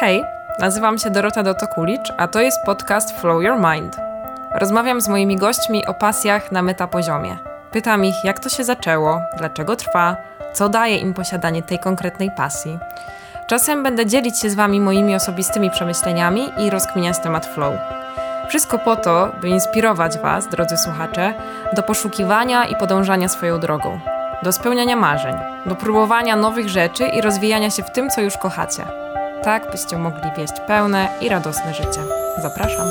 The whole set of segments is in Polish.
Hej, nazywam się Dorota Dotokulicz, a to jest podcast Flow Your Mind. Rozmawiam z moimi gośćmi o pasjach na metapoziomie. Pytam ich, jak to się zaczęło, dlaczego trwa, co daje im posiadanie tej konkretnej pasji. Czasem będę dzielić się z Wami moimi osobistymi przemyśleniami i rozkminiać temat flow. Wszystko po to, by inspirować Was, drodzy słuchacze, do poszukiwania i podążania swoją drogą, do spełniania marzeń, do próbowania nowych rzeczy i rozwijania się w tym, co już kochacie. Tak, byście mogli wieść pełne i radosne życie. Zapraszam.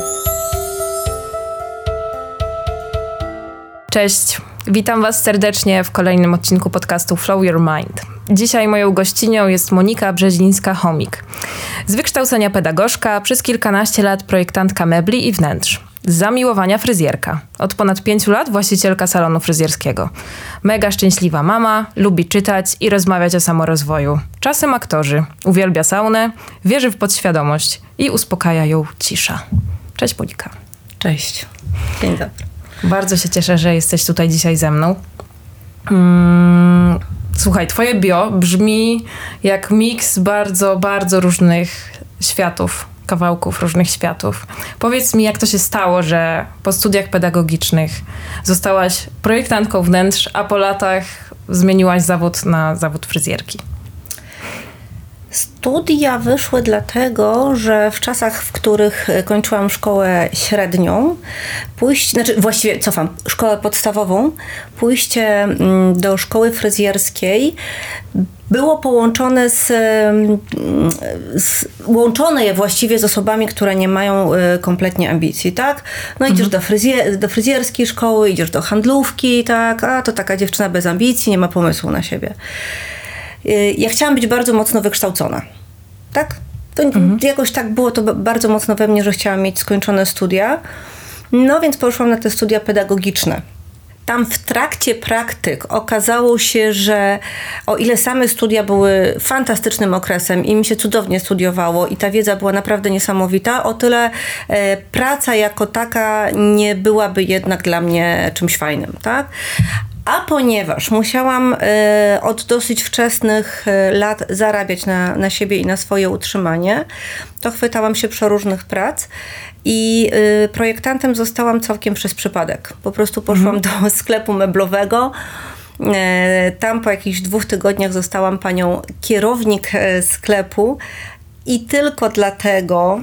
Cześć, witam Was serdecznie w kolejnym odcinku podcastu Flow Your Mind. Dzisiaj moją gościnią jest Monika Brzezińska-Homik. Z wykształcenia pedagogzka, przez kilkanaście lat projektantka mebli i wnętrz. Zamiłowania fryzjerka. Od ponad pięciu lat właścicielka salonu fryzjerskiego. Mega szczęśliwa mama, lubi czytać i rozmawiać o samorozwoju. Czasem aktorzy. Uwielbia saunę, wierzy w podświadomość i uspokaja ją cisza. Cześć Monika. Cześć. Dzień dobry. Bardzo się cieszę, że jesteś tutaj dzisiaj ze mną. Mm, słuchaj, twoje bio brzmi jak miks bardzo, bardzo różnych światów, kawałków różnych światów. Powiedz mi, jak to się stało, że po studiach pedagogicznych zostałaś projektantką wnętrz, a po latach zmieniłaś zawód na zawód fryzjerki? Studia wyszły dlatego, że w czasach, w których kończyłam szkołę średnią, pójść, znaczy właściwie cofam, szkołę podstawową, pójście mm, do szkoły fryzjerskiej było połączone z, z, łączone je właściwie z osobami, które nie mają y, kompletnie ambicji, tak? No idziesz mhm. do, fryzjer, do fryzjerskiej szkoły, idziesz do handlówki, tak? A to taka dziewczyna bez ambicji, nie ma pomysłu na siebie. Ja chciałam być bardzo mocno wykształcona. Tak? To mhm. Jakoś tak było to bardzo mocno we mnie, że chciałam mieć skończone studia. No więc poszłam na te studia pedagogiczne. Tam w trakcie praktyk okazało się, że o ile same studia były fantastycznym okresem i mi się cudownie studiowało i ta wiedza była naprawdę niesamowita, o tyle e, praca jako taka nie byłaby jednak dla mnie czymś fajnym, tak? A ponieważ musiałam y, od dosyć wczesnych y, lat zarabiać na, na siebie i na swoje utrzymanie, to chwytałam się przeróżnych prac i y, projektantem zostałam całkiem przez przypadek. Po prostu poszłam mhm. do sklepu meblowego. Tam po jakichś dwóch tygodniach zostałam panią kierownik sklepu i tylko dlatego,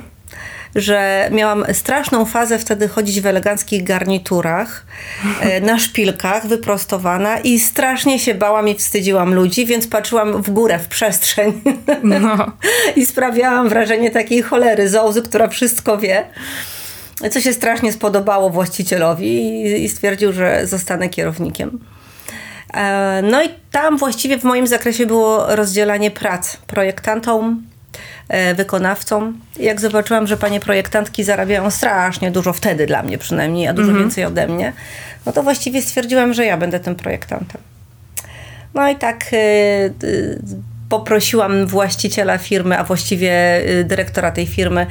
że miałam straszną fazę wtedy chodzić w eleganckich garniturach, e, na szpilkach, wyprostowana i strasznie się bałam i wstydziłam ludzi, więc patrzyłam w górę, w przestrzeń. No. I sprawiałam wrażenie takiej cholery, zołzy, która wszystko wie. Co się strasznie spodobało właścicielowi i stwierdził, że zostanę kierownikiem. E, no i tam właściwie w moim zakresie było rozdzielanie prac projektantom, E, wykonawcą. Jak zobaczyłam, że panie projektantki zarabiają strasznie dużo wtedy dla mnie przynajmniej, a dużo mhm. więcej ode mnie, no to właściwie stwierdziłam, że ja będę tym projektantem. No i tak y, poprosiłam właściciela firmy, a właściwie y, dyrektora tej firmy,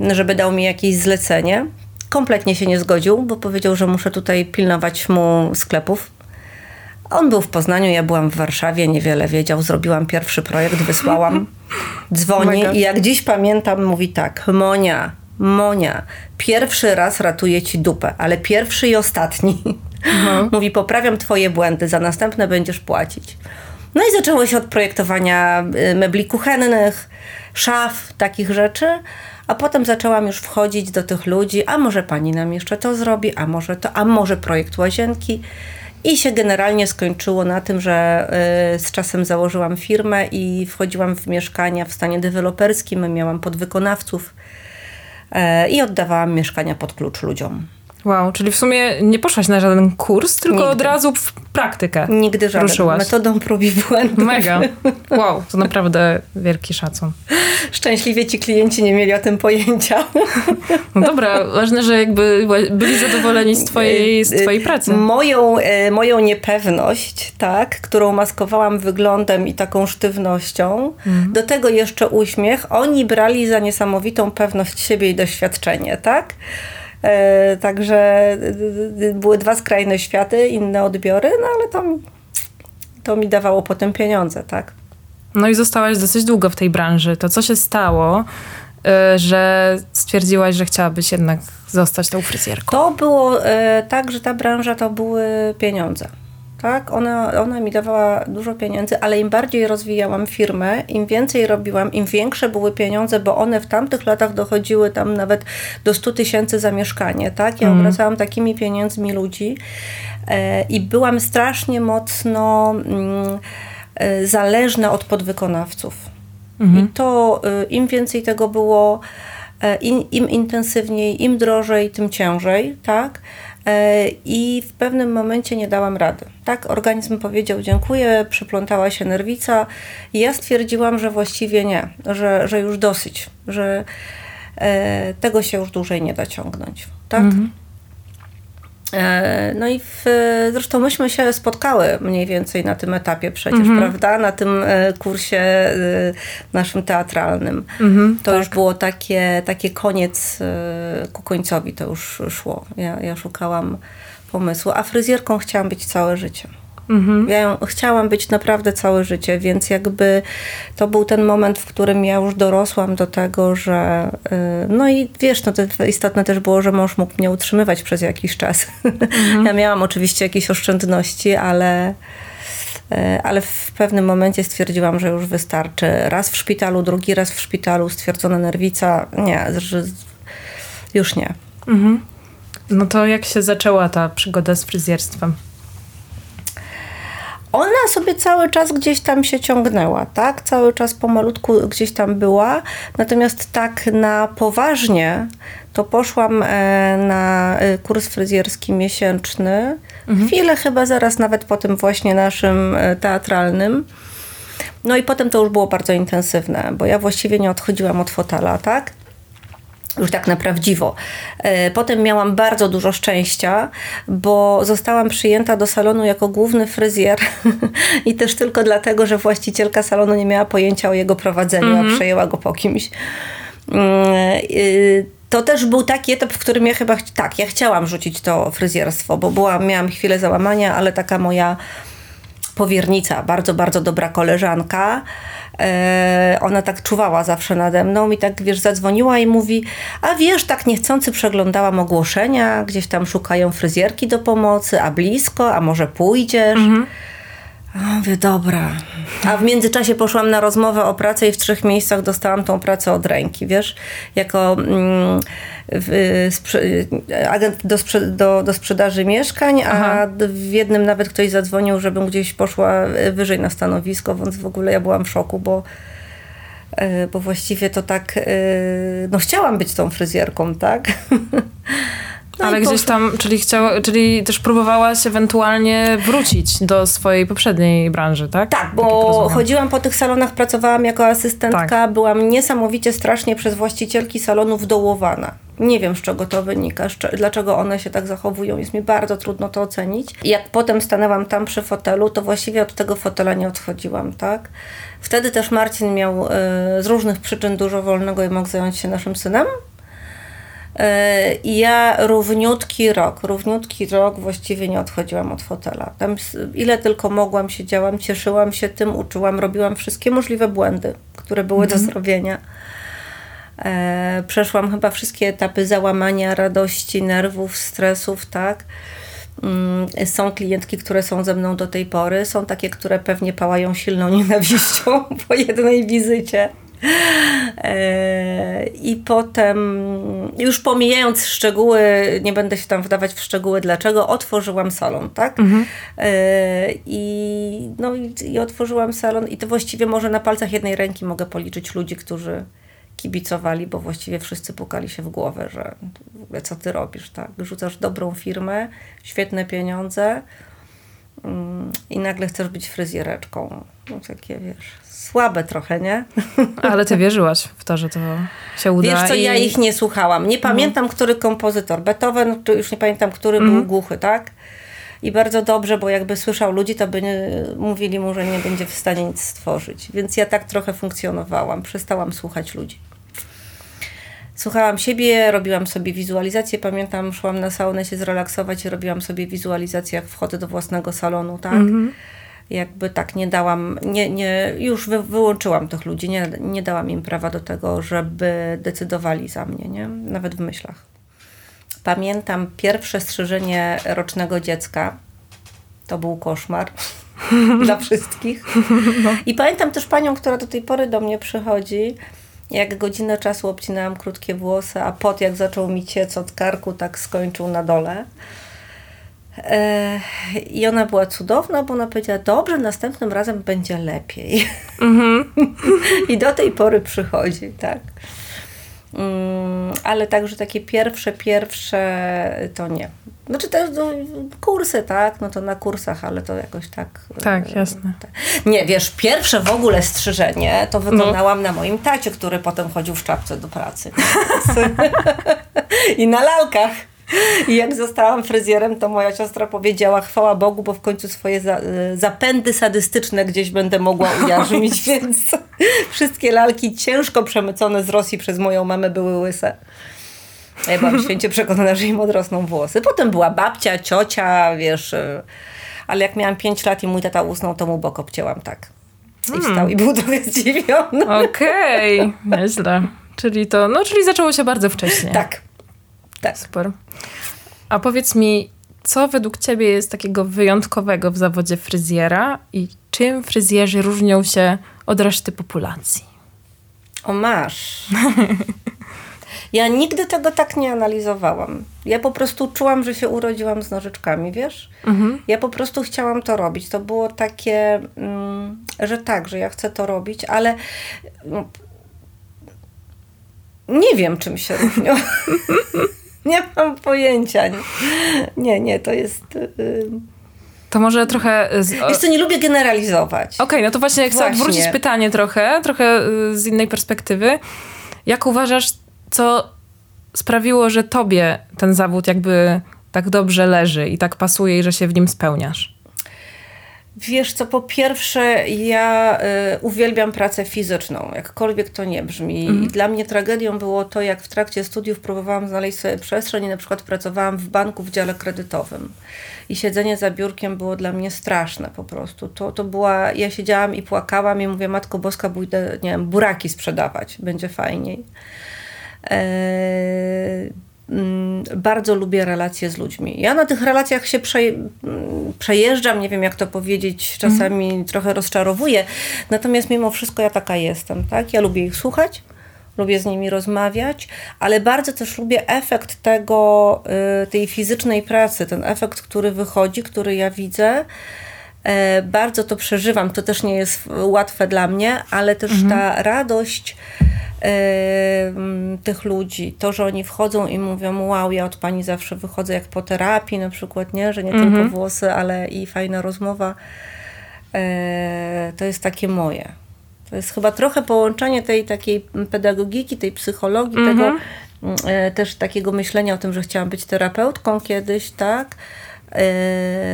żeby dał mi jakieś zlecenie. Kompletnie się nie zgodził, bo powiedział, że muszę tutaj pilnować mu sklepów on był w Poznaniu, ja byłam w Warszawie, niewiele wiedział. Zrobiłam pierwszy projekt, wysłałam. Dzwoni i jak dziś pamiętam, mówi tak: Monia, Monia, pierwszy raz ratuję ci dupę, ale pierwszy i ostatni. Mhm. Mówi: Poprawiam twoje błędy, za następne będziesz płacić. No i zaczęło się od projektowania y, mebli kuchennych, szaf, takich rzeczy. A potem zaczęłam już wchodzić do tych ludzi, a może pani nam jeszcze to zrobi, a może to, a może projekt łazienki. I się generalnie skończyło na tym, że y, z czasem założyłam firmę i wchodziłam w mieszkania w stanie deweloperskim, miałam podwykonawców e, i oddawałam mieszkania pod klucz ludziom. Wow, czyli w sumie nie poszłaś na żaden kurs, tylko Nigdy. od razu w praktykę. Nigdy żaden. Ruszyłaś. Metodą prób i błędów. Mega. Wow, to naprawdę wielki szacun. Szczęśliwie ci klienci nie mieli o tym pojęcia. No dobra, ważne, że jakby byli zadowoleni z twojej, z twojej pracy. Moją, e, moją niepewność, tak, którą maskowałam wyglądem i taką sztywnością, mhm. do tego jeszcze uśmiech, oni brali za niesamowitą pewność siebie i doświadczenie, tak? E, także były dwa skrajne światy, inne odbiory, no ale to mi, to mi dawało potem pieniądze, tak? No i zostałaś dosyć długo w tej branży. To co się stało, że stwierdziłaś, że chciałabyś jednak zostać tą fryzjerką? To było e, tak, że ta branża to były pieniądze. Tak, ona, ona mi dawała dużo pieniędzy, ale im bardziej rozwijałam firmę, im więcej robiłam, im większe były pieniądze, bo one w tamtych latach dochodziły tam nawet do 100 tysięcy za mieszkanie, tak? Ja mm. obracałam takimi pieniędzmi ludzi e, i byłam strasznie mocno mm, e, zależna od podwykonawców. Mhm. I to e, im więcej tego było, e, im, im intensywniej, im drożej, tym ciężej, tak? E, i w pewnym momencie nie dałam rady. Tak, organizm powiedział dziękuję, przyplątała się nerwica i ja stwierdziłam, że właściwie nie, że, że już dosyć, że e, tego się już dłużej nie da ciągnąć. Tak? Mhm. E, no i w, zresztą myśmy się spotkały mniej więcej na tym etapie przecież, mm -hmm. prawda? Na tym e, kursie e, naszym teatralnym. Mm -hmm, to tak. już było takie, takie koniec ku końcowi to już szło. Ja, ja szukałam pomysłu, a fryzjerką chciałam być całe życie. Mhm. Ja chciałam być naprawdę całe życie, więc jakby to był ten moment, w którym ja już dorosłam do tego, że y, no i wiesz, no to istotne też było, że mąż mógł mnie utrzymywać przez jakiś czas. Mhm. Ja miałam oczywiście jakieś oszczędności, ale y, ale w pewnym momencie stwierdziłam, że już wystarczy. Raz w szpitalu, drugi raz w szpitalu, stwierdzona nerwica. Nie, że już nie. Mhm. No to jak się zaczęła ta przygoda z fryzjerstwem? Ona sobie cały czas gdzieś tam się ciągnęła, tak? Cały czas pomalutku gdzieś tam była. Natomiast tak na poważnie to poszłam e, na e, kurs fryzjerski miesięczny. Mhm. Chwilę chyba zaraz nawet po tym właśnie naszym e, teatralnym. No i potem to już było bardzo intensywne, bo ja właściwie nie odchodziłam od fotela, tak? Już tak na prawdziwo. E, potem miałam bardzo dużo szczęścia, bo zostałam przyjęta do salonu jako główny fryzjer i też tylko dlatego, że właścicielka salonu nie miała pojęcia o jego prowadzeniu, mm -hmm. a mhm. przejęła go po kimś. Mm, y, to też był taki etap, w którym ja chyba, tak, ja chciałam rzucić to fryzjerstwo, bo była, miałam chwilę załamania, ale taka moja powiernica, bardzo, bardzo dobra koleżanka, E, ona tak czuwała zawsze nade mną i tak, wiesz, zadzwoniła i mówi, a wiesz, tak niechcący przeglądałam ogłoszenia, gdzieś tam szukają fryzjerki do pomocy, a blisko, a może pójdziesz? Mhm. A mówię, dobra. A w międzyczasie poszłam na rozmowę o pracę i w trzech miejscach dostałam tą pracę od ręki, wiesz, jako mm, agent do, do, do sprzedaży mieszkań, Aha. a w jednym nawet ktoś zadzwonił, żebym gdzieś poszła wyżej na stanowisko, więc w ogóle ja byłam w szoku, bo bo właściwie to tak, no chciałam być tą fryzjerką, tak? No Ale gdzieś tam, czyli, chciała, czyli też próbowałaś ewentualnie wrócić do swojej poprzedniej branży, tak? Tak, bo chodziłam po tych salonach, pracowałam jako asystentka, tak. byłam niesamowicie strasznie przez właścicielki salonów dołowana. Nie wiem, z czego to wynika, dlaczego one się tak zachowują. Jest mi bardzo trudno to ocenić. Jak potem stanęłam tam przy fotelu, to właściwie od tego fotela nie odchodziłam, tak? Wtedy też Marcin miał y, z różnych przyczyn dużo wolnego i mógł zająć się naszym synem. E, I ja równiutki rok, równiutki rok właściwie nie odchodziłam od fotela. Tam ile tylko mogłam, siedziałam, cieszyłam się tym, uczyłam, robiłam wszystkie możliwe błędy, które były do mhm. zrobienia. E, przeszłam chyba wszystkie etapy załamania, radości, nerwów, stresów, tak. Mm, są klientki, które są ze mną do tej pory, są takie, które pewnie pałają silną nienawiścią po jednej wizycie. I potem, już pomijając szczegóły, nie będę się tam wdawać w szczegóły dlaczego, otworzyłam salon, tak? Mhm. E, I, no, i, otworzyłam salon i to właściwie może na palcach jednej ręki mogę policzyć ludzi, którzy kibicowali, bo właściwie wszyscy pukali się w głowę, że co ty robisz, tak? Rzucasz dobrą firmę, świetne pieniądze i nagle chcesz być fryzjereczką. No, takie, wiesz, słabe trochę, nie? Ale ty wierzyłaś w to, że to się uda. Wiesz co, i... ja ich nie słuchałam. Nie pamiętam, mm. który kompozytor. Beethoven, czy już nie pamiętam, który mm. był mhm. głuchy, tak? I bardzo dobrze, bo jakby słyszał ludzi, to by nie, mówili mu, że nie będzie w stanie nic stworzyć. Więc ja tak trochę funkcjonowałam. Przestałam słuchać ludzi. Słuchałam siebie, robiłam sobie wizualizację. Pamiętam, szłam na saunę się zrelaksować i robiłam sobie wizualizację, jak wchodzę do własnego salonu, tak? -hmm jakby tak nie dałam, nie, nie, już wy, wyłączyłam tych ludzi, nie, nie dałam im prawa do tego, żeby decydowali za mnie, nie? nawet w myślach. Pamiętam pierwsze strzyżenie rocznego dziecka. To był koszmar dla wszystkich. No. I pamiętam też panią, która do tej pory do mnie przychodzi. Jak godzinę czasu obcinałam krótkie włosy, a pot jak zaczął mi ciec od karku, tak skończył na dole. E, I ona była cudowna, bo ona powiedziała, dobrze, następnym razem będzie lepiej. Mm-hmm. I do tej pory przychodzi, tak. Ale także takie pierwsze, pierwsze to nie. Znaczy te no, kursy, tak, no to na kursach, ale to jakoś tak. Tak, e, jasne. Nie, wiesz, pierwsze w ogóle strzyżenie to wykonałam no. na moim tacie, który potem chodził w czapce do pracy. I na lalkach. I jak zostałam fryzjerem, to moja siostra powiedziała, chwała Bogu, bo w końcu swoje za, y, zapędy sadystyczne gdzieś będę mogła ujarzmić, więc wszystkie lalki ciężko przemycone z Rosji przez moją mamę były łyse. Ja byłam święcie przekonana, że im odrosną włosy. Potem była babcia, ciocia, wiesz, y, ale jak miałam 5 lat i mój tata usnął, to mu bok obcięłam tak. I hmm. wstał i był trochę zdziwiony. Okej, okay. nieźle. Czyli to, no czyli zaczęło się bardzo wcześnie. Tak. Tak. Super. A powiedz mi, co według Ciebie jest takiego wyjątkowego w zawodzie fryzjera i czym fryzjerzy różnią się od reszty populacji? O masz. Ja nigdy tego tak nie analizowałam. Ja po prostu czułam, że się urodziłam z nożyczkami, wiesz? Mhm. Ja po prostu chciałam to robić. To było takie, mm, że tak, że ja chcę to robić, ale no, nie wiem, czym się różnią. nie mam pojęcia. Nie, nie, to jest... Yy... To może trochę... Z... Wiesz co, nie lubię generalizować. Okej, okay, no to właśnie, chcę odwrócić pytanie trochę, trochę y, z innej perspektywy. Jak uważasz, co sprawiło, że tobie ten zawód jakby tak dobrze leży i tak pasuje i że się w nim spełniasz? Wiesz co, po pierwsze, ja y, uwielbiam pracę fizyczną, jakkolwiek to nie brzmi. Mhm. I dla mnie tragedią było to, jak w trakcie studiów próbowałam znaleźć sobie przestrzeń i na przykład pracowałam w banku w dziale kredytowym. I siedzenie za biurkiem było dla mnie straszne po prostu. To, to była, ja siedziałam i płakałam i mówię, Matko Boska, pójdę, nie wiem, buraki sprzedawać, będzie fajniej. Mm, bardzo lubię relacje z ludźmi. Ja na tych relacjach się mm, przejeżdżam, nie wiem jak to powiedzieć, czasami mhm. trochę rozczarowuję, natomiast mimo wszystko ja taka jestem, tak? Ja lubię ich słuchać, lubię z nimi rozmawiać, ale bardzo też lubię efekt tego, y, tej fizycznej pracy, ten efekt, który wychodzi, który ja widzę. E, bardzo to przeżywam, to też nie jest łatwe dla mnie, ale też mhm. ta radość tych ludzi. To, że oni wchodzą i mówią, wow, ja od pani zawsze wychodzę jak po terapii na przykład, nie? Że nie tylko mhm. włosy, ale i fajna rozmowa. E, to jest takie moje. To jest chyba trochę połączenie tej takiej pedagogiki, tej psychologii, tego mhm. e, też takiego myślenia o tym, że chciałam być terapeutką kiedyś, tak?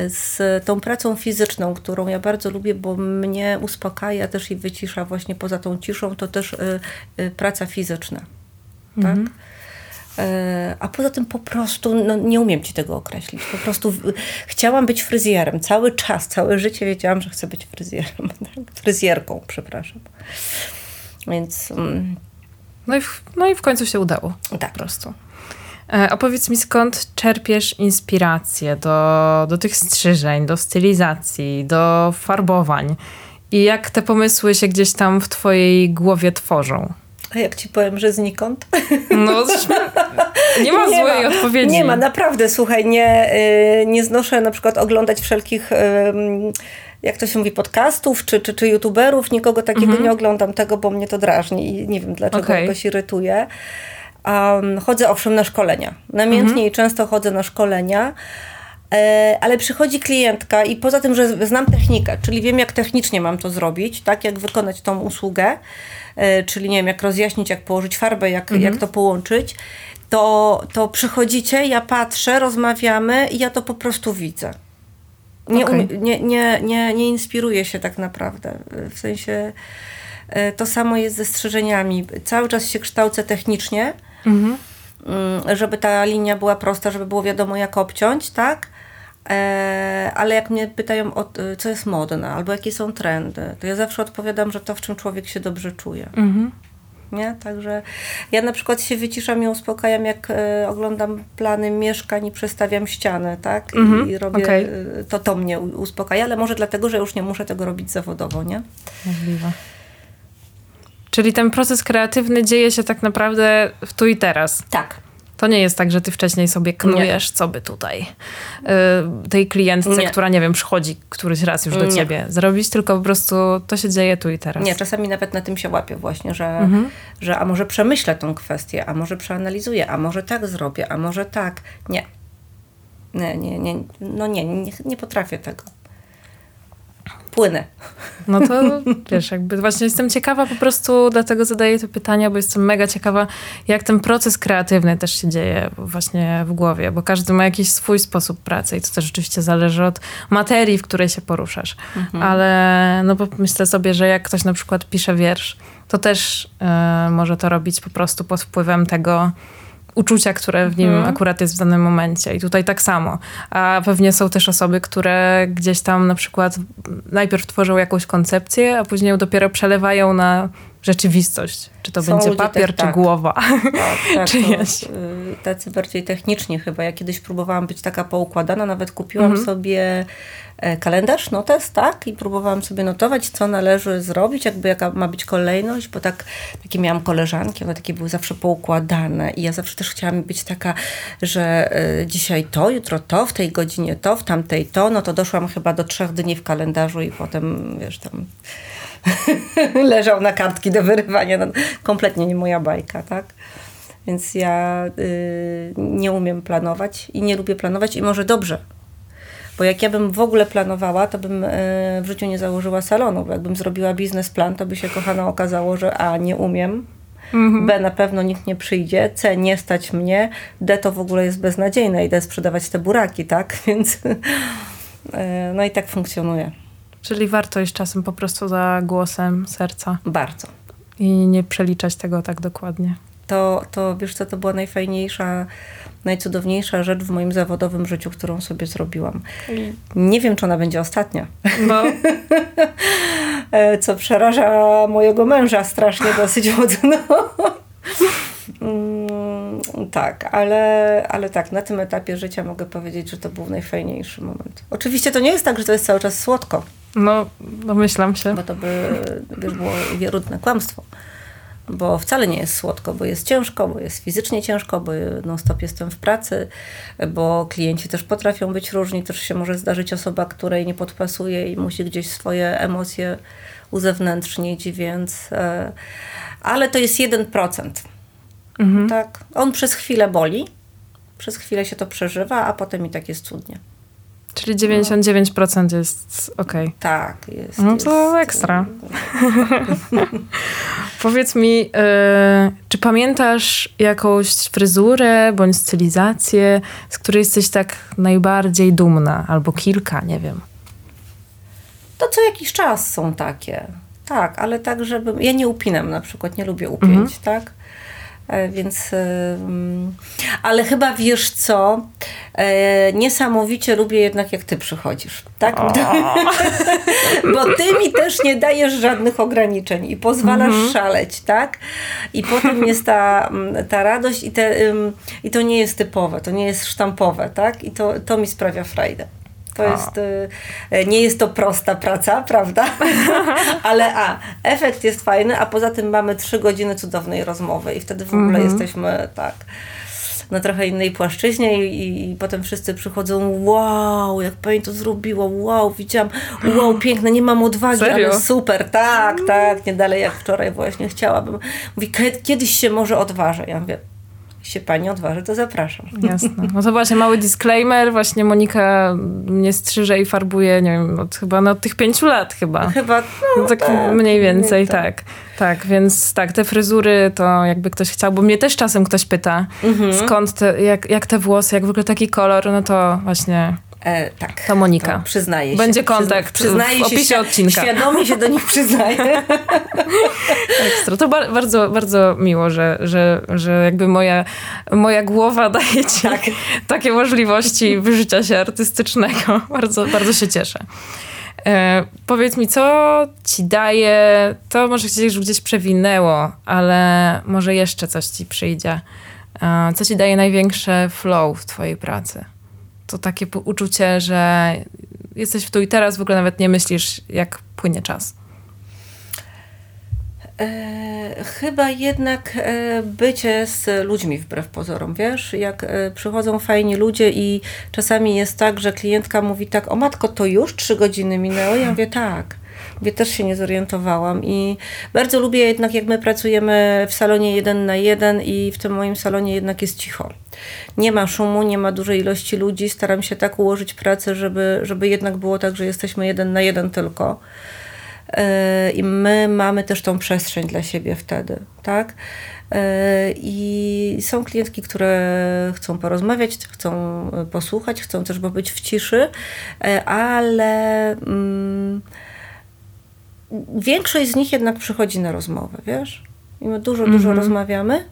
Z tą pracą fizyczną, którą ja bardzo lubię, bo mnie uspokaja też i wycisza właśnie poza tą ciszą, to też e, e, praca fizyczna. Tak? Mhm. A poza tym po prostu, no, nie umiem ci tego określić. Po prostu chciałam być fryzjerem. Cały czas, całe życie wiedziałam, że chcę być fryzjerem. Tak? Fryzjerką, przepraszam. Więc. Mm. No i, w, no i w końcu się udało. Tak. Po prostu. E, opowiedz mi, skąd czerpiesz inspirację do, do tych strzyżeń, do stylizacji, do farbowań i jak te pomysły się gdzieś tam w twojej głowie tworzą? A jak ci powiem, że znikąd? No, nie ma nie złej ma, odpowiedzi. Nie ma, naprawdę, słuchaj, nie, y, nie znoszę na przykład oglądać wszelkich jak to się mówi, podcastów czy, czy, czy youtuberów, nikogo takiego mhm. nie oglądam tego, bo mnie to drażni i nie wiem dlaczego okay. się irytuje. Um, chodzę owszem na szkolenia. Namiętnie mhm. i często chodzę na szkolenia, e, ale przychodzi klientka i poza tym, że znam technikę, czyli wiem jak technicznie mam to zrobić, tak, jak wykonać tą usługę, e, czyli nie wiem, jak rozjaśnić, jak położyć farbę, jak, mhm. jak to połączyć, to, to przychodzicie, ja patrzę, rozmawiamy i ja to po prostu widzę. Nie, okay. nie, nie, nie, nie inspiruję się tak naprawdę. W sensie e, to samo jest ze strzeżeniami. Cały czas się kształcę technicznie, Mhm. Żeby ta linia była prosta, żeby było wiadomo, jak obciąć, tak? E, ale jak mnie pytają, o, co jest modne, albo jakie są trendy, to ja zawsze odpowiadam, że to, w czym człowiek się dobrze czuje. Mhm. Nie? Także ja na przykład się wyciszam i uspokajam, jak e, oglądam plany mieszkań i przestawiam ściany, tak? I, Mhm, i robię, okej. e, to to mnie uspokaja, ale może dlatego, że już nie muszę tego robić zawodowo, nie? Możliwe. Czyli ten proces kreatywny dzieje się tak naprawdę w tu i teraz. Tak. To nie jest tak, że ty wcześniej sobie knujesz, co by tutaj y, tej klientce, Nie. która, nie wiem, przychodzi któryś raz już do Nie. ciebie zrobić, tylko po prostu to się dzieje tu i teraz. Nie, czasami nawet na tym się łapię właśnie, że, Mhm. że a może przemyślę tą kwestię, a może przeanalizuję, a może tak zrobię, a może tak. Nie. Nie, nie, nie, no nie, nie, nie potrafię tego. Płynę. No to wiesz, jakby właśnie jestem ciekawa po prostu, dlatego zadaję te pytania, bo jestem mega ciekawa, jak ten proces kreatywny też się dzieje właśnie w głowie, bo każdy ma jakiś swój sposób pracy i to też oczywiście zależy od materii, w której się poruszasz. Ale no bo myślę sobie, że jak ktoś na przykład pisze wiersz, to też e, może to robić po prostu pod wpływem tego uczucia, które w nim akurat jest w danym momencie. I tutaj tak samo. A pewnie są też osoby, które gdzieś tam na przykład najpierw tworzą jakąś koncepcję, a później ją dopiero przelewają na rzeczywistość. Czy to Są będzie papier, tak- czy tak. głowa. Tak, tak, Czy jeść? y, tacy bardziej techniczni chyba. Ja kiedyś próbowałam być taka poukładana, nawet kupiłam sobie e, kalendarz, notes, tak? I próbowałam sobie notować, co należy zrobić, jakby jaka ma być kolejność, bo tak, takie miałam koleżanki, one takie były zawsze poukładane i ja zawsze też chciałam być taka, że e, dzisiaj to, jutro to, w tej godzinie to, w tamtej to, no to doszłam chyba do trzech dni w kalendarzu i potem, wiesz, tam leżał na kartki do wyrywania. No, kompletnie nie moja bajka, tak? Więc ja y, nie umiem planować i nie lubię planować i może dobrze. Bo jak ja bym w ogóle planowała, to bym y, w życiu nie założyła salonu, bo jakbym zrobiła biznesplan, to by się kochana okazało, że A, nie umiem, B, na pewno nikt nie przyjdzie, C, nie stać mnie, D, to w ogóle jest beznadziejne, idę sprzedawać te buraki, tak? Więc y, no i tak funkcjonuje. Czyli warto iść czasem po prostu za głosem serca Bardzo. i nie przeliczać tego tak dokładnie. to, to wiesz co, to była najfajniejsza, najcudowniejsza rzecz w moim zawodowym życiu, którą sobie zrobiłam. Nie wiem, czy ona będzie ostatnia, No, E, co przeraża mojego męża strasznie dosyć mocno. Mm, tak, ale, ale tak, na tym etapie życia mogę powiedzieć, że to był najfajniejszy moment. Oczywiście to nie jest tak, że to jest cały czas słodko, no domyślam się. bo to by wiesz, było wierutne kłamstwo. Bo wcale nie jest słodko, bo jest ciężko, bo jest fizycznie ciężko, bo non-stop jestem w pracy, bo klienci też potrafią być różni. Też się może zdarzyć osoba, której nie podpasuje i musi gdzieś swoje emocje uzewnętrznić, więc. E, ale to jest 1%. Tak. On przez chwilę boli, przez chwilę się to przeżywa, a potem i tak jest cudnie. Czyli 99% jest okej. Tak, jest. No to jest, ekstra. Powiedz mi, yy, czy pamiętasz jakąś fryzurę bądź stylizację, z której jesteś tak najbardziej dumna? Albo kilka, nie wiem. To co jakiś czas są takie. Tak, ale tak, żeby. Ja nie upinam na przykład, nie lubię upięć, tak? E, Więc, ym, ale chyba wiesz co, e, niesamowicie lubię jednak jak ty przychodzisz, tak? Bo ty mi też nie dajesz żadnych ograniczeń i pozwalasz szaleć, tak? I potem jest ta, mm, ta radość i, te, i to nie jest typowe, to nie jest sztampowe, tak? I to, to mi sprawia frajdę. To jest, y, nie jest to prosta praca, prawda? Ale a, efekt jest fajny, a poza tym mamy trzy godziny cudownej rozmowy i wtedy w ogóle jesteśmy tak na trochę innej płaszczyźnie i, i, potem wszyscy przychodzą, wow, jak pani to zrobiła, wow, widziałam, wow, piękne, nie mam odwagi, Serio? ale super, tak, tak, nie dalej jak wczoraj właśnie chciałabym. Mówi, "Kie- kiedyś się może odważę. Ja mówię, się pani odważy, to zapraszam. Jasne. No to właśnie mały disclaimer. Właśnie Monika mnie strzyże i farbuje, nie wiem, od, chyba no, od tych pięciu lat chyba. Chyba, no, No, tak tak, mniej więcej, nie, tak. tak. więc tak, te fryzury to jakby ktoś chciał, bo mnie też czasem ktoś pyta, Mhm. skąd te, jak, jak te włosy, jak w ogóle taki kolor, no to właśnie E, tak. To Monika. To przyznaję się. Będzie kontakt przyznaję w opisie się, odcinka. Świadomie się do nich przyznaję. Ekstra. To ba- bardzo, bardzo miło, że, że, że jakby moja, moja głowa daje ci Tak. takie możliwości wyżycia się artystycznego. Bardzo, bardzo się cieszę. E, powiedz mi, co ci daje, to może gdzieś, już gdzieś przewinęło, ale może jeszcze coś ci przyjdzie. E, co ci daje największe flow w twojej pracy? To takie uczucie, że jesteś w tu i teraz, w ogóle nawet nie myślisz, jak płynie czas. E, chyba jednak e, bycie z ludźmi wbrew pozorom, wiesz, jak e, przychodzą fajni ludzie i czasami jest tak, że klientka mówi tak, o matko, to już trzy godziny minęło? Ja mówię tak. Mówię, też się nie zorientowałam i bardzo lubię jednak, jak my pracujemy w salonie jeden na jeden i w tym moim salonie jednak jest cicho. Nie ma szumu, nie ma dużej ilości ludzi, staram się tak ułożyć pracę, żeby, żeby jednak było tak, że jesteśmy jeden na jeden tylko. Yy, I my mamy też tą przestrzeń dla siebie wtedy, tak? Yy, I są klientki, które chcą porozmawiać, chcą y, posłuchać, chcą też pobyć w ciszy, ale mm, większość z nich jednak przychodzi na rozmowę, wiesz? I my dużo, dużo rozmawiamy.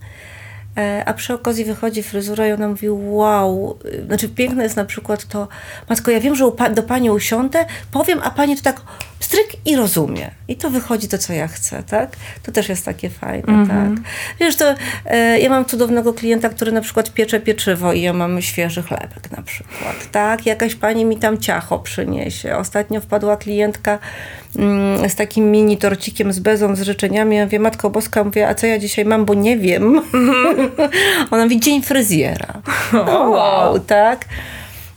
E, A przy okazji wychodzi fryzura i ona mówi, wow, znaczy piękne jest na przykład to, matko, ja wiem, że do pani usiądę, powiem, a pani to tak stryk i rozumie. I to wychodzi to, co ja chcę, tak? To też jest takie fajne, tak? Wiesz, to e, ja mam cudownego klienta, który na przykład piecze pieczywo i ja mam świeży chlebek na przykład, tak? Jakaś pani mi tam ciacho przyniesie. Ostatnio wpadła klientka mm, z takim mini torcikiem z bezą, z życzeniami. Ja mówię, Matko Boska, mówię, a co ja dzisiaj mam, bo nie wiem. Ona mówi, dzień fryzjera. Wow, tak?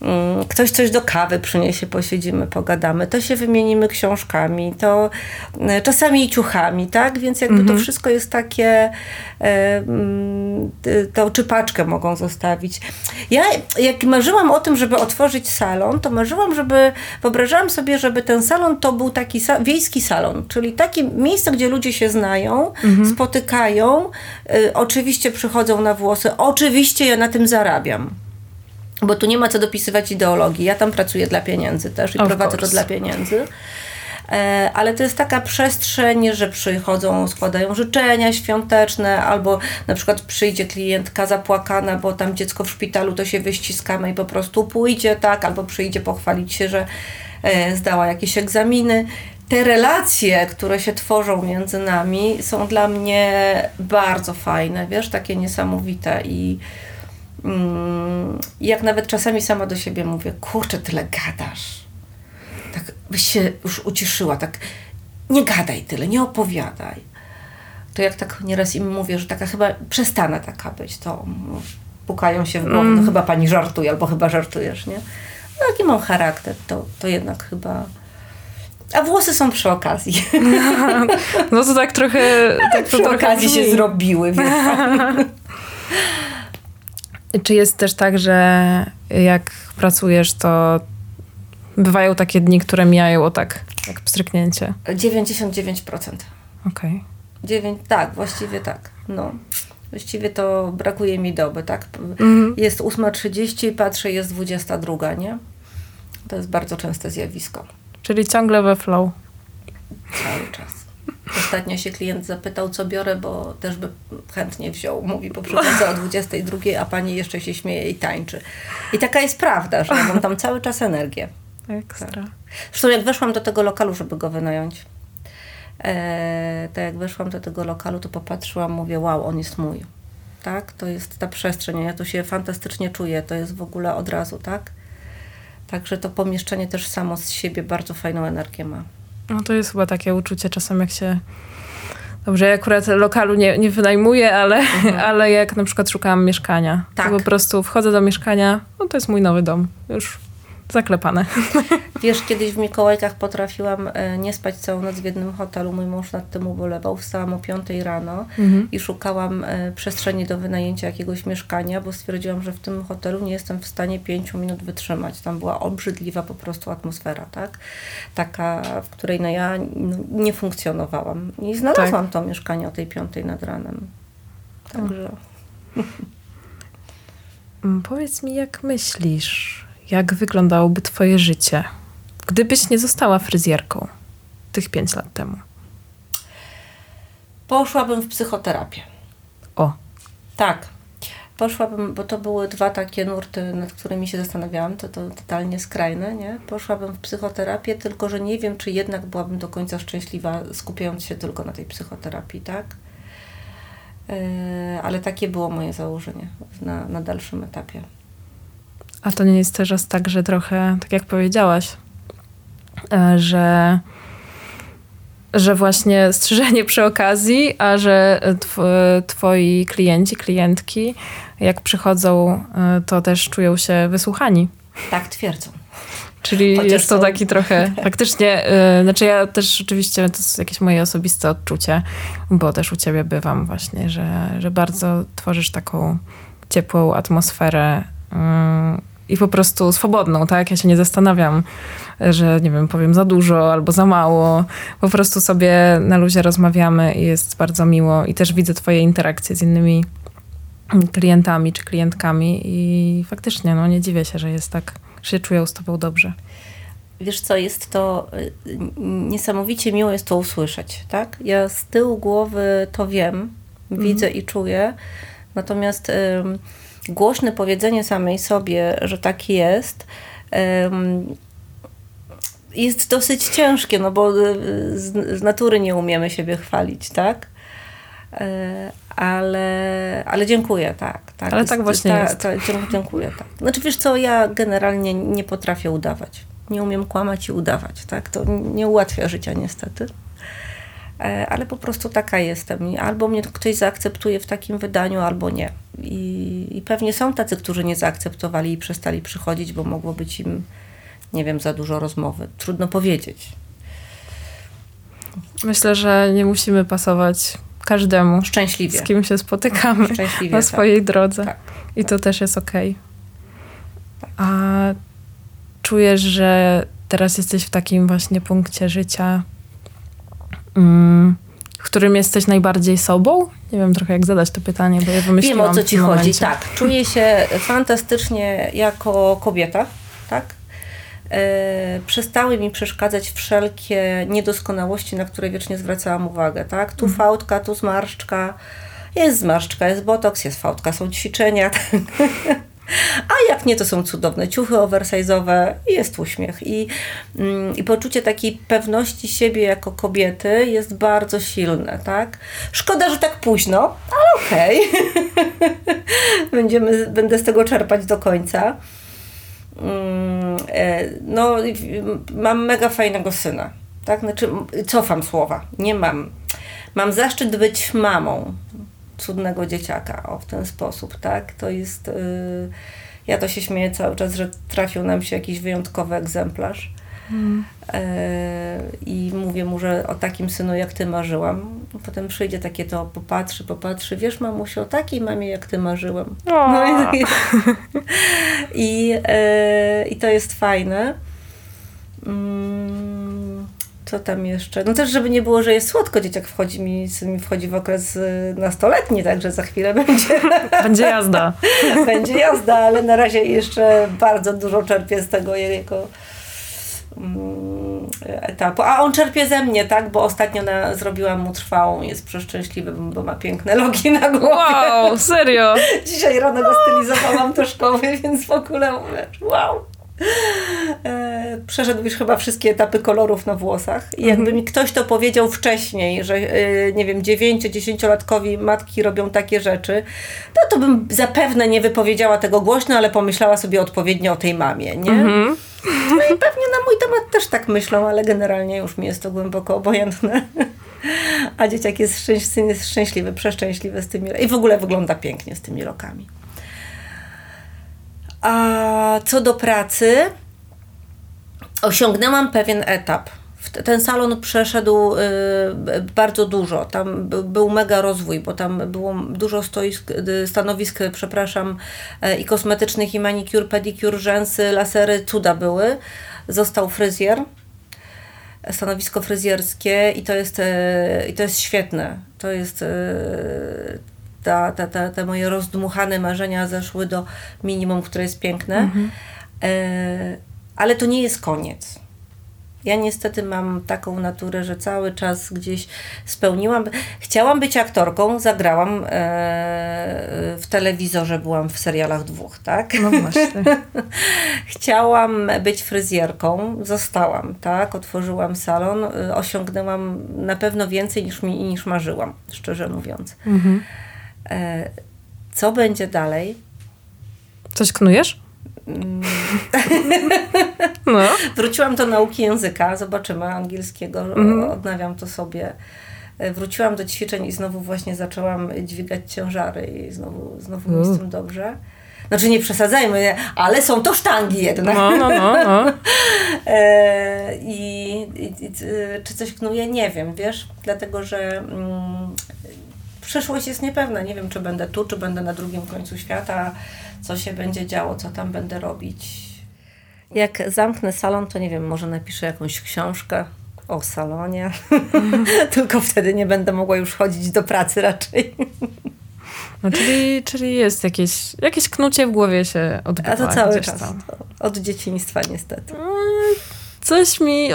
Mm, Ktoś coś do kawy przyniesie, posiedzimy, pogadamy. To się wymienimy książkami, to e, czasami i ciuchami, tak? Więc jakby to wszystko jest takie, e, mm, to czy paczkę mogą zostawić. Ja jak marzyłam o tym, żeby otworzyć salon, to marzyłam, żeby, wyobrażałam sobie, żeby ten salon to był taki sa- wiejski salon, czyli takie miejsce, gdzie ludzie się znają, spotykają, y, oczywiście przychodzą na włosy, oczywiście ja na tym zarabiam. Bo tu nie ma co dopisywać ideologii. Ja tam pracuję dla pieniędzy też i Of prowadzę to course. dla pieniędzy. E, Ale to jest taka przestrzeń, że przychodzą, składają życzenia świąteczne, albo na przykład przyjdzie klientka zapłakana, bo tam dziecko w szpitalu, to się wyściskamy i po prostu pójdzie, tak, albo przyjdzie pochwalić się, że e, zdała jakieś egzaminy. Te relacje, które się tworzą między nami, są dla mnie bardzo fajne, wiesz, takie niesamowite i jak nawet czasami sama do siebie mówię, kurczę, tyle gadasz tak byś się już uciszyła, tak nie gadaj tyle, nie opowiadaj. To jak tak nieraz im mówię, że taka chyba przestanę taka być, to mm, pukają się w głowę, no chyba pani żartuje, albo chyba żartujesz, nie? No jaki mam charakter, to, to jednak chyba... A włosy są przy okazji. No to tak trochę... Tak przy okazji się zrobiły, wiesz. Czy jest też tak, że jak pracujesz, to bywają takie dni, które mijają o tak, jak pstryknięcie? 99%. Okej. Dziewięć, tak, właściwie tak. No. Właściwie to brakuje mi doby, tak? Mhm. Jest 8.30, patrzę, jest 22, nie? To jest bardzo częste zjawisko. Czyli ciągle we flow. Cały czas. Ostatnio się klient zapytał, co biorę, bo też by chętnie wziął. Mówi, bo przychodzę o 22, a pani jeszcze się śmieje i tańczy. I taka jest prawda, że ja mam tam cały czas energię. Ekstra. Zresztą jak weszłam do tego lokalu, żeby go wynająć, e, to jak weszłam do tego lokalu, to popatrzyłam, mówię, wow, on jest mój. Tak? To jest ta przestrzeń, ja tu się fantastycznie czuję, to jest w ogóle od razu, tak? Także to pomieszczenie też samo z siebie bardzo fajną energię ma. No to jest chyba takie uczucie czasem, jak się... Dobrze, ja akurat lokalu nie, nie wynajmuję, ale, ale jak na przykład szukałam mieszkania, Tak. to po prostu wchodzę do mieszkania, no to jest mój nowy dom. Już zaklepane. Wiesz, kiedyś w Mikołajkach potrafiłam e, nie spać całą noc w jednym hotelu. Mój mąż nad tym ubolewał. Wstałam o 5 rano i szukałam e, przestrzeni do wynajęcia jakiegoś mieszkania, bo stwierdziłam, że w tym hotelu nie jestem w stanie 5 minut wytrzymać. Tam była obrzydliwa po prostu atmosfera, tak? Taka, w której no ja no, nie funkcjonowałam. I znalazłam to mieszkanie o tej 5 nad ranem. Także Mm, Powiedz mi, jak myślisz, jak wyglądałoby Twoje życie, gdybyś nie została fryzjerką tych pięć lat temu? Poszłabym w psychoterapię. O. Tak. Poszłabym, bo to były dwa takie nurty, nad którymi się zastanawiałam, to, to totalnie skrajne, nie? Poszłabym w psychoterapię, tylko że nie wiem, czy jednak byłabym do końca szczęśliwa, skupiając się tylko na tej psychoterapii, tak? Yy, ale takie było moje założenie na, na dalszym etapie. A to nie jest też tak, że trochę, tak jak powiedziałaś, e, że że właśnie strzyżenie przy okazji, a że tw twoi klienci, klientki, jak przychodzą, e, to też czują się wysłuchani. Tak twierdzą. Czyli Chociaż jest to taki trochę, faktycznie, yy, znaczy ja też oczywiście, to jest jakieś moje osobiste odczucie, bo też u ciebie bywam właśnie, że, że bardzo tworzysz taką ciepłą atmosferę i po prostu swobodną, tak? Ja się nie zastanawiam, że nie wiem, powiem za dużo albo za mało. Po prostu sobie na luzie rozmawiamy i jest bardzo miło i też widzę twoje interakcje z innymi klientami czy klientkami i faktycznie, no nie dziwię się, że jest tak, że się czują z tobą dobrze. Wiesz co, jest to y, niesamowicie miło jest to usłyszeć, tak? Ja z tyłu głowy to wiem, widzę mhm. i czuję, natomiast głośne powiedzenie samej sobie, że tak jest, jest dosyć ciężkie, no bo y, z, natury nie umiemy siebie chwalić, tak? E, ale, ale dziękuję, tak. tak ale tak właśnie ta, jest. Ta, dziękuję, tak. Znaczy wiesz co, ja generalnie nie potrafię udawać. Nie umiem kłamać i udawać, tak? To nie ułatwia życia niestety. E, ale po prostu taka jestem. Albo mnie ktoś zaakceptuje w takim wydaniu, albo nie. I, I pewnie są tacy, którzy nie zaakceptowali i przestali przychodzić, bo mogło być im, nie wiem, za dużo rozmowy. Trudno powiedzieć. Myślę, że nie musimy pasować każdemu. Szczęśliwie. Z kim się spotykamy Szczęśliwie, na tak. swojej tak. drodze. Tak, I to też jest okej. Okay. Tak. A czujesz, że teraz jesteś w takim właśnie punkcie życia, w którym jesteś najbardziej sobą? Nie wiem trochę jak zadać to pytanie, bo ja wymyśliłam Wiem o co ci chodzi, tak. Czuję się fantastycznie jako kobieta, tak? E, przestały mi przeszkadzać wszelkie niedoskonałości, na które wiecznie zwracałam uwagę, tak? Tu mhm. fałdka, tu zmarszczka, jest zmarszczka, jest botoks, jest fałdka, są ćwiczenia, tak? A jak nie, to są cudowne ciuchy oversize'owe i jest uśmiech. I, mm, I poczucie takiej pewności siebie jako kobiety jest bardzo silne, tak? Szkoda, że tak późno, ale okej. Okay. Będziemy, będę z tego czerpać do końca. Mm, e, no, mam mega fajnego syna. Tak? Znaczy, cofam słowa. Nie mam. Mam zaszczyt być mamą cudnego dzieciaka, o w ten sposób, tak? To jest, yy, ja to się śmieję cały czas, że trafił nam się jakiś wyjątkowy egzemplarz. Mm. Yy, I mówię mu, że o takim synu jak ty marzyłam. Potem przyjdzie takie to, popatrzy, popatrzy, wiesz mamusiu, o takiej mamie jak ty marzyłam. No i, i, yy, i to jest fajne. Mm co tam jeszcze? No też, żeby nie było, że jest słodko, dzieciak wchodzi mi, mi wchodzi w okres y, nastoletni, także za chwilę będzie... Będzie jazda. będzie jazda, ale na razie jeszcze bardzo dużo czerpię z tego jego mm, etapu. A on czerpie ze mnie, tak? Bo ostatnio na, zrobiłam mu trwałą, jest przeszczęśliwy, bo ma piękne logi na głowie. Wow, serio? Dzisiaj rano go stylizowałam do szkoły, więc w ogóle mówię, wow. E, przeszedł już chyba wszystkie etapy kolorów na włosach. I jakby mi ktoś to powiedział wcześniej, że e, nie wiem, 9-10-latkowi matki robią takie rzeczy, no to bym zapewne nie wypowiedziała tego głośno, ale pomyślała sobie odpowiednio o tej mamie, nie? Mhm. No i pewnie na mój temat też tak myślą, ale generalnie już mi jest to głęboko obojętne. A dzieciak jest, szczęśliwy, jest szczęśliwy, przeszczęśliwy z tymi i w ogóle wygląda pięknie z tymi rokami. A co do pracy, osiągnęłam pewien etap. Ten salon przeszedł y, bardzo dużo. Tam był mega rozwój, bo tam było dużo stoisk, stanowisk, przepraszam, y, i kosmetycznych, i manikur, pedikur, rzęsy, lasery, cuda były. Został fryzjer, stanowisko fryzjerskie i to jest, i to jest świetne. To jest ta, ta, ta, te moje rozdmuchane marzenia zeszły do minimum, które jest piękne. Mhm. E, ale to nie jest koniec. Ja niestety mam taką naturę, że cały czas gdzieś spełniłam. Chciałam być aktorką, zagrałam e, w telewizorze, byłam w serialach dwóch, tak? No właśnie. Chciałam być fryzjerką, zostałam, tak? Otworzyłam salon, e, osiągnęłam na pewno więcej niż, mi, niż marzyłam, szczerze mówiąc. Mhm. E, co będzie dalej? Coś knujesz? No. Wróciłam do nauki języka, zobaczymy angielskiego, mhm. odnawiam to sobie. E, wróciłam do ćwiczeń i znowu właśnie zaczęłam dźwigać ciężary i znowu, znowu mi z tym dobrze. Znaczy nie przesadzajmy, ale są to sztangi jednak. No, no, no. no. e, i, i, i, czy coś knuje? Nie wiem, wiesz, dlatego że mm, przyszłość jest niepewna. Nie wiem, czy będę tu, czy będę na drugim końcu świata co się będzie działo, co tam będę robić. Jak zamknę salon, to nie wiem, może napiszę jakąś książkę o salonie, tylko wtedy nie będę mogła już chodzić do pracy raczej. No, czyli, czyli jest jakieś, jakieś knucie w głowie się odbywa. A to cały czas. Tam. Od dzieciństwa niestety. Coś mi,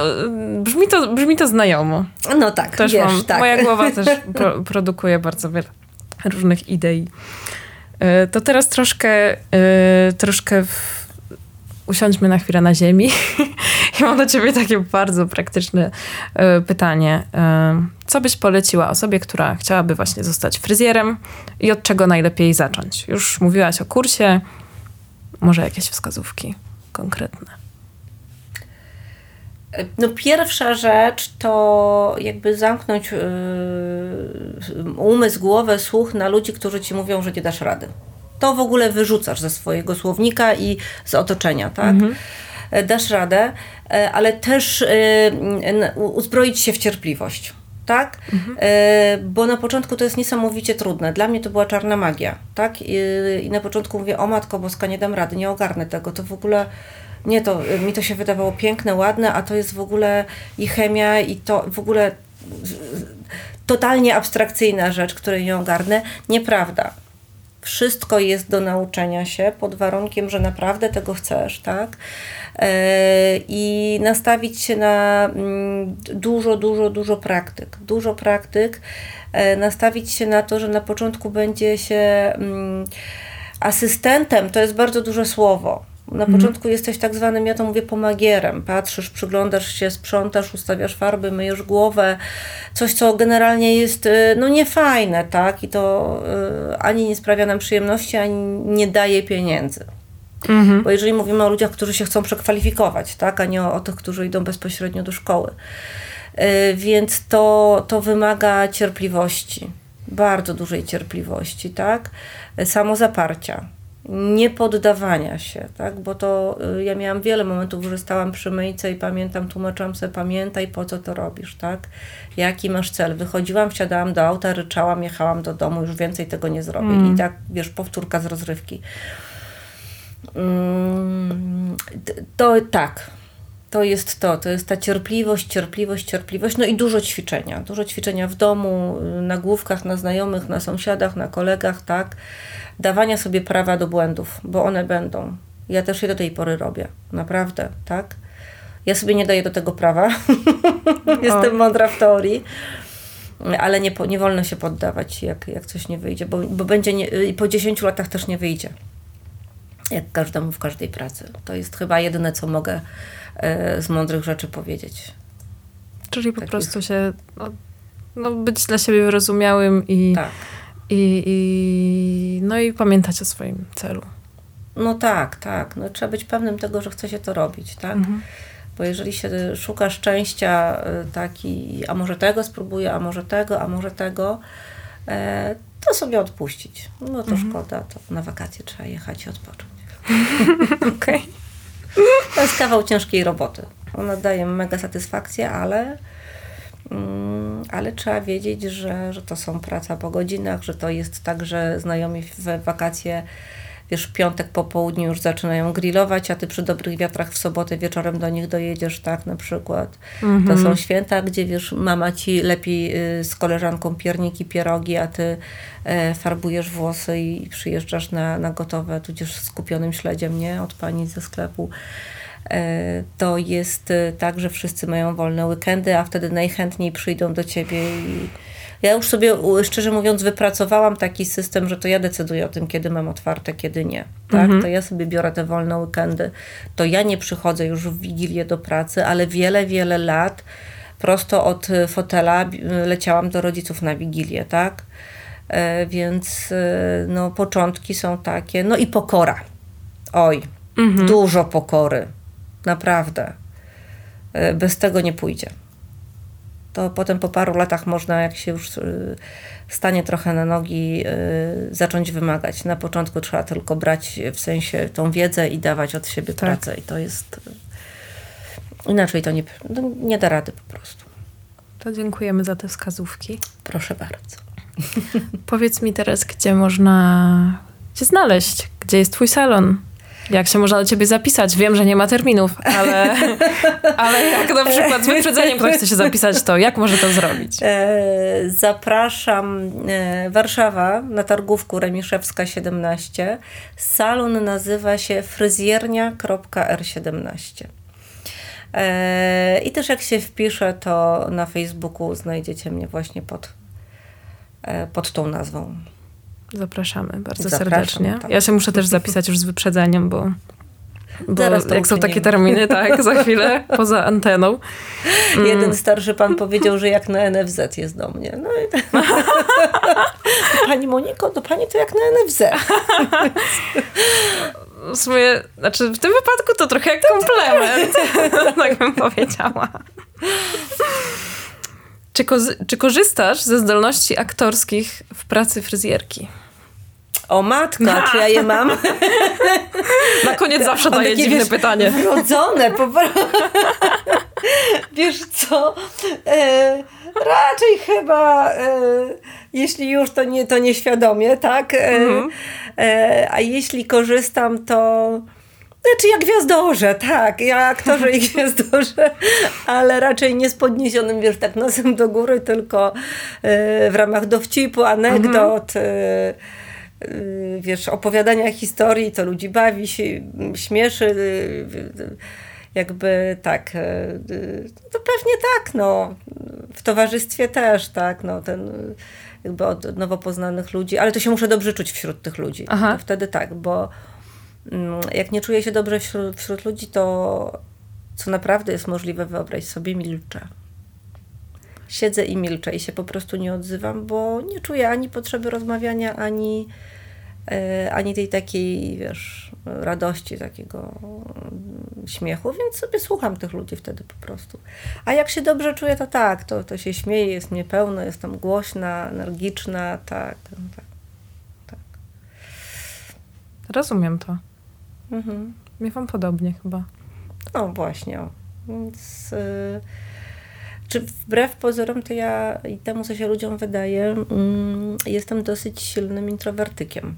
brzmi to, brzmi to znajomo. No tak, też wiesz, mam, tak. Moja głowa też pro, produkuje bardzo wiele różnych idei. E, to teraz troszkę, e, troszkę w... usiądźmy na chwilę na ziemi. I mam do ciebie takie bardzo praktyczne e, pytanie. Co byś poleciła osobie, która chciałaby właśnie zostać fryzjerem i od czego najlepiej zacząć? Już mówiłaś o kursie, może jakieś wskazówki konkretne. No pierwsza rzecz to jakby zamknąć yy, umysł, głowę, słuch na ludzi, którzy ci mówią, że nie dasz rady. To w ogóle wyrzucasz ze swojego słownika i z otoczenia, tak? Mhm. E, dasz radę, e, ale też yy, uzbroić się w cierpliwość tak? Mhm. Bo na początku to jest niesamowicie trudne. Dla mnie to była czarna magia, tak? I, I, na początku mówię, o Matko Boska, nie dam rady, nie ogarnę tego, to w ogóle nie, to mi to się wydawało piękne, ładne, a to jest w ogóle i chemia, i to w ogóle totalnie abstrakcyjna rzecz, której nie ogarnę. Nieprawda. Wszystko jest do nauczenia się pod warunkiem, że naprawdę tego chcesz, tak? E, I nastawić się na mm, dużo, dużo, dużo praktyk. Dużo praktyk. E, nastawić się na to, że na początku będzie się mm, asystentem, to jest bardzo duże słowo na mhm. początku jesteś tak zwanym, ja to mówię, pomagierem. Patrzysz, przyglądasz się, sprzątasz, ustawiasz farby, myjesz głowę. Coś, co generalnie jest y, no niefajne, tak? I to y, ani nie sprawia nam przyjemności, ani nie daje pieniędzy. Mhm. Bo jeżeli mówimy o ludziach, którzy się chcą przekwalifikować, tak? A nie o, o tych, którzy idą bezpośrednio do szkoły. Y, więc to, to wymaga cierpliwości. Bardzo dużej cierpliwości, tak? Samozaparcia nie poddawania się, tak? bo to y, ja miałam wiele momentów, że stałam przy myjce i pamiętam, tłumaczyłam sobie, pamiętaj po co to robisz, tak? Jaki masz cel? Wychodziłam, wsiadałam do auta, ryczałam, jechałam do domu, już więcej tego nie zrobię. Mm. I tak, wiesz, powtórka z rozrywki. Mm, to tak, to jest to, to jest ta cierpliwość, cierpliwość, cierpliwość, no i dużo ćwiczenia. Dużo ćwiczenia w domu, y, na główkach, na znajomych, na sąsiadach, na kolegach, tak dawania sobie prawa do błędów, bo one będą. Ja też je do tej pory robię, naprawdę, tak? Ja sobie nie daję do tego prawa. Jestem mądra w teorii, ale nie, nie wolno się poddawać, jak, jak coś nie wyjdzie, bo, bo będzie nie, po 10 latach też nie wyjdzie. Jak każdemu w każdej pracy. To jest chyba jedyne, co mogę e, z mądrych rzeczy powiedzieć. Czyli po Takich. prostu się no, no, być dla siebie wyrozumiałym i. Tak i, i, no i pamiętać o swoim celu. No tak, tak. No, trzeba być pewnym tego, że chce się to robić, tak? Mhm. Bo jeżeli się szuka szczęścia y, taki, a może tego spróbuję, a może tego, a może tego, e, to sobie odpuścić. No to mhm. szkoda, to na wakacje trzeba jechać i odpocząć. Okej. Okay. To jest kawał ciężkiej roboty. Ona daje mega satysfakcję, ale Mm, ale trzeba wiedzieć, że, że to są praca po godzinach, że to jest tak, że znajomi w wakacje wiesz, w piątek po południu już zaczynają grillować, a ty przy dobrych wiatrach w sobotę wieczorem do nich dojedziesz, tak, na przykład. To są święta, gdzie, wiesz, mama ci lepi y, z koleżanką pierniki, pierogi, a ty e, farbujesz włosy i przyjeżdżasz na, na gotowe, tudzież z kupionym śledziem, nie, od pani ze sklepu. E, To jest e, tak, że wszyscy mają wolne weekendy, a wtedy najchętniej przyjdą do ciebie i ja już sobie, szczerze mówiąc, wypracowałam taki system, że to ja decyduję o tym, kiedy mam otwarte, kiedy nie. Tak? To ja sobie biorę te wolne weekendy. To ja nie przychodzę już w Wigilię do pracy, ale wiele, wiele lat prosto od e, fotela bi- leciałam do rodziców na Wigilię, tak? E, Więc e, no, początki są takie. No i pokora. Oj, dużo pokory. Naprawdę. E, Bez tego nie pójdzie to potem po paru latach można, jak się już y, stanie trochę na nogi, y, zacząć wymagać. Na początku trzeba tylko brać w sensie tą wiedzę i dawać od siebie pracę. I to jest. y, Inaczej to nie, no, nie da rady po prostu. To dziękujemy za te wskazówki. Proszę bardzo. Powiedz mi teraz, gdzie można cię znaleźć? Gdzie jest twój salon? Jak się można do ciebie zapisać? Wiem, że nie ma terminów, ale, ale jak na przykład z wyprzedzeniem ktoś chce się zapisać, to jak może to zrobić? E, zapraszam e, Warszawa na targówku Remiszewska 17. Salon nazywa się fryzjernia.r17. E, I też jak się wpisze, to na Facebooku znajdziecie mnie właśnie pod, pod tą nazwą. Zapraszamy bardzo Zapraszam, serdecznie. tak. Ja się muszę też zapisać już z wyprzedzeniem, bo, bo jak są takie terminy, tak, za chwilę, poza anteną. Mm. Jeden starszy pan powiedział, że jak na NFZ jest do mnie. No i Pani Moniko, do pani to jak na NFZ. W sumie, znaczy w tym wypadku to trochę jak komplement, tak bym powiedziała. Czy, kozy- czy korzystasz ze zdolności aktorskich w pracy fryzjerki? O matka, czy ja je mam? Na koniec zawsze daję takie, dziwne wiesz, pytanie. Wrodzone, po prostu. Wiesz co? E, raczej chyba, e, jeśli już, to, nie, to nieświadomie, tak? E, e, a jeśli korzystam, to. Znaczy jak gwiazdorze, tak, ja aktorze i gwiazdorze, ale raczej nie z podniesionym, wiesz, tak nosem do góry, tylko e, w ramach dowcipu, anegdot, e, y, wiesz, opowiadania historii, to ludzi bawi, się, śmieszy, jakby tak, to pewnie tak, no, w towarzystwie też, tak, no, ten jakby od nowo poznanych ludzi, ale to się muszę dobrze czuć wśród tych ludzi, wtedy tak, bo jak nie czuję się dobrze wśród, wśród ludzi, to co naprawdę jest możliwe, wyobraź sobie, milczę. Siedzę i milczę i się po prostu nie odzywam, bo nie czuję ani potrzeby rozmawiania, ani, e, ani tej takiej, wiesz, radości, takiego mm, śmiechu, więc sobie słucham tych ludzi wtedy po prostu. A jak się dobrze czuję, to tak, to, to się śmieję, jest mnie pełno, jestem głośna, energiczna, tak, tak. tak. Rozumiem to. Mhm. Miewam podobnie chyba. No właśnie. Więc y, czy wbrew pozorom, to ja i temu, co się ludziom wydaje, mm, jestem dosyć silnym introwertykiem.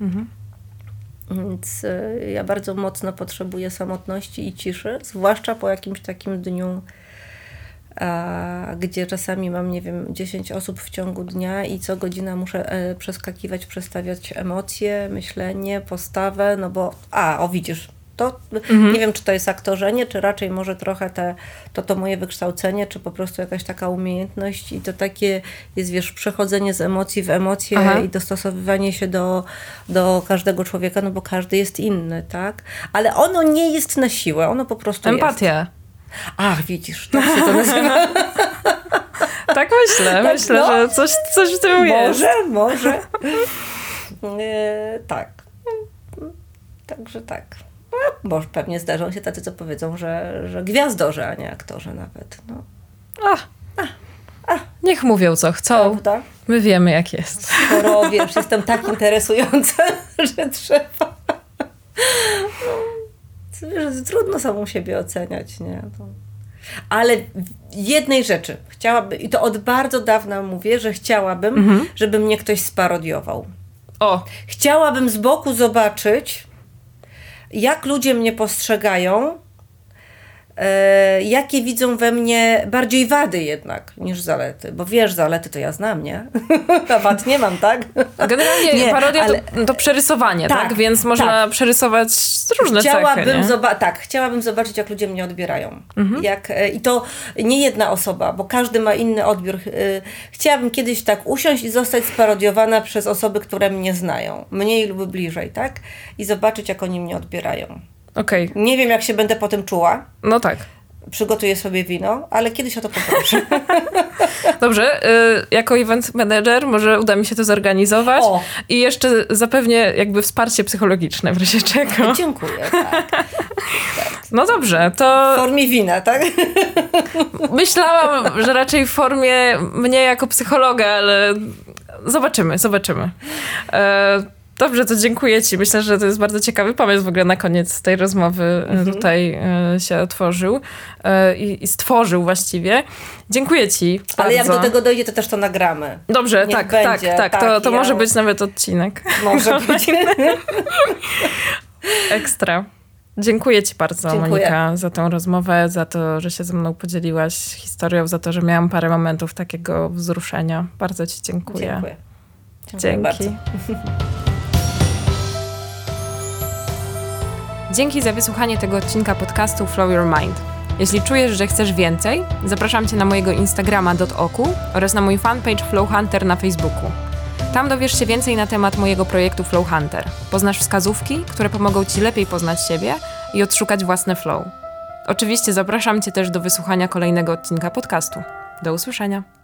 Mhm. Więc y, ja bardzo mocno potrzebuję samotności i ciszy, zwłaszcza po jakimś takim dniu, gdzie czasami mam, nie wiem, 10 osób w ciągu dnia i co godzina muszę e, przeskakiwać, przestawiać emocje, myślenie, postawę, no bo, a, o widzisz, to nie wiem, czy to jest aktorzenie, czy raczej może trochę te, to, to moje wykształcenie, czy po prostu jakaś taka umiejętność i to takie jest, wiesz, przechodzenie z emocji w emocje Aha. i dostosowywanie się do, do każdego człowieka, no bo każdy jest inny, tak? Ale ono nie jest na siłę, ono po prostu jest. Ach, widzisz, tak się to nazywa. Tak myślę. Tak, myślę, no. że coś, coś w tym jest. może, może. E, tak. Także tak. No, może pewnie zdarzą się tacy, co powiedzą, że, że gwiazdorzy, a nie aktorzy nawet. No. Ach. Niech mówią co chcą. Prawda? My wiemy jak jest. Skoro wiesz, jestem tak interesująca, że trzeba. No, wiesz, trudno samą siebie oceniać, nie? To... Ale jednej rzeczy chciałabym, i to od bardzo dawna mówię, że chciałabym, żeby mnie ktoś sparodiował. O, Chciałabym z boku zobaczyć, jak ludzie mnie postrzegają, jakie widzą we mnie bardziej wady jednak niż zalety. Bo wiesz, zalety to ja znam, nie? A wad nie mam, tak? generalnie Nie, parodia ale- to, to przerysowanie, tak? Tak, Więc można tak. przerysować różne Chciałabym, cechy, zoba- tak, chciałabym zobaczyć, jak ludzie mnie odbierają. Mhm. Jak, e, I to nie jedna osoba, bo każdy ma inny odbiór. E, Chciałabym kiedyś tak usiąść i zostać sparodiowana przez osoby, które mnie znają. Mniej lub bliżej, tak? I zobaczyć, jak oni mnie odbierają. Okej, Nie wiem, jak się będę potem czuła. no tak. Przygotuję sobie wino, ale kiedyś o to poproszę. Dobrze, y, jako event manager może uda mi się to zorganizować O. i jeszcze zapewnię jakby wsparcie psychologiczne w razie czego. Dziękuję. Tak. No dobrze, to W formie wina, tak? myślałam, że raczej w formie mnie jako psychologa, ale zobaczymy, zobaczymy. E, Dobrze, to dziękuję Ci. Myślę, że to jest bardzo ciekawy pomysł w ogóle na koniec tej rozmowy e, Mhm. tutaj e, się otworzył e, i, i stworzył właściwie. Dziękuję Ci bardzo. Ale jak do tego dojdzie, to też to nagramy. Dobrze, Niech tak, będzie, tak, tak, tak, To, to ja- może być nawet odcinek. Może być. Ekstra. Dziękuję Ci bardzo, Dziękuję. Monika, za tę rozmowę, za to, że się ze mną podzieliłaś historią, za to, że miałam parę momentów takiego wzruszenia. Bardzo Ci dziękuję. Dziękuję. Dziękuję Dzięki. bardzo. Dzięki za wysłuchanie tego odcinka podcastu Flow Your Mind. Jeśli czujesz, że chcesz więcej, zapraszam Cię na mojego Instagrama .oku oraz na mój fanpage Flow Hunter na Facebooku. Tam dowiesz się więcej na temat mojego projektu Flow Hunter. Poznasz wskazówki, które pomogą Ci lepiej poznać siebie i odszukać własne flow. Oczywiście zapraszam Cię też do wysłuchania kolejnego odcinka podcastu. Do usłyszenia.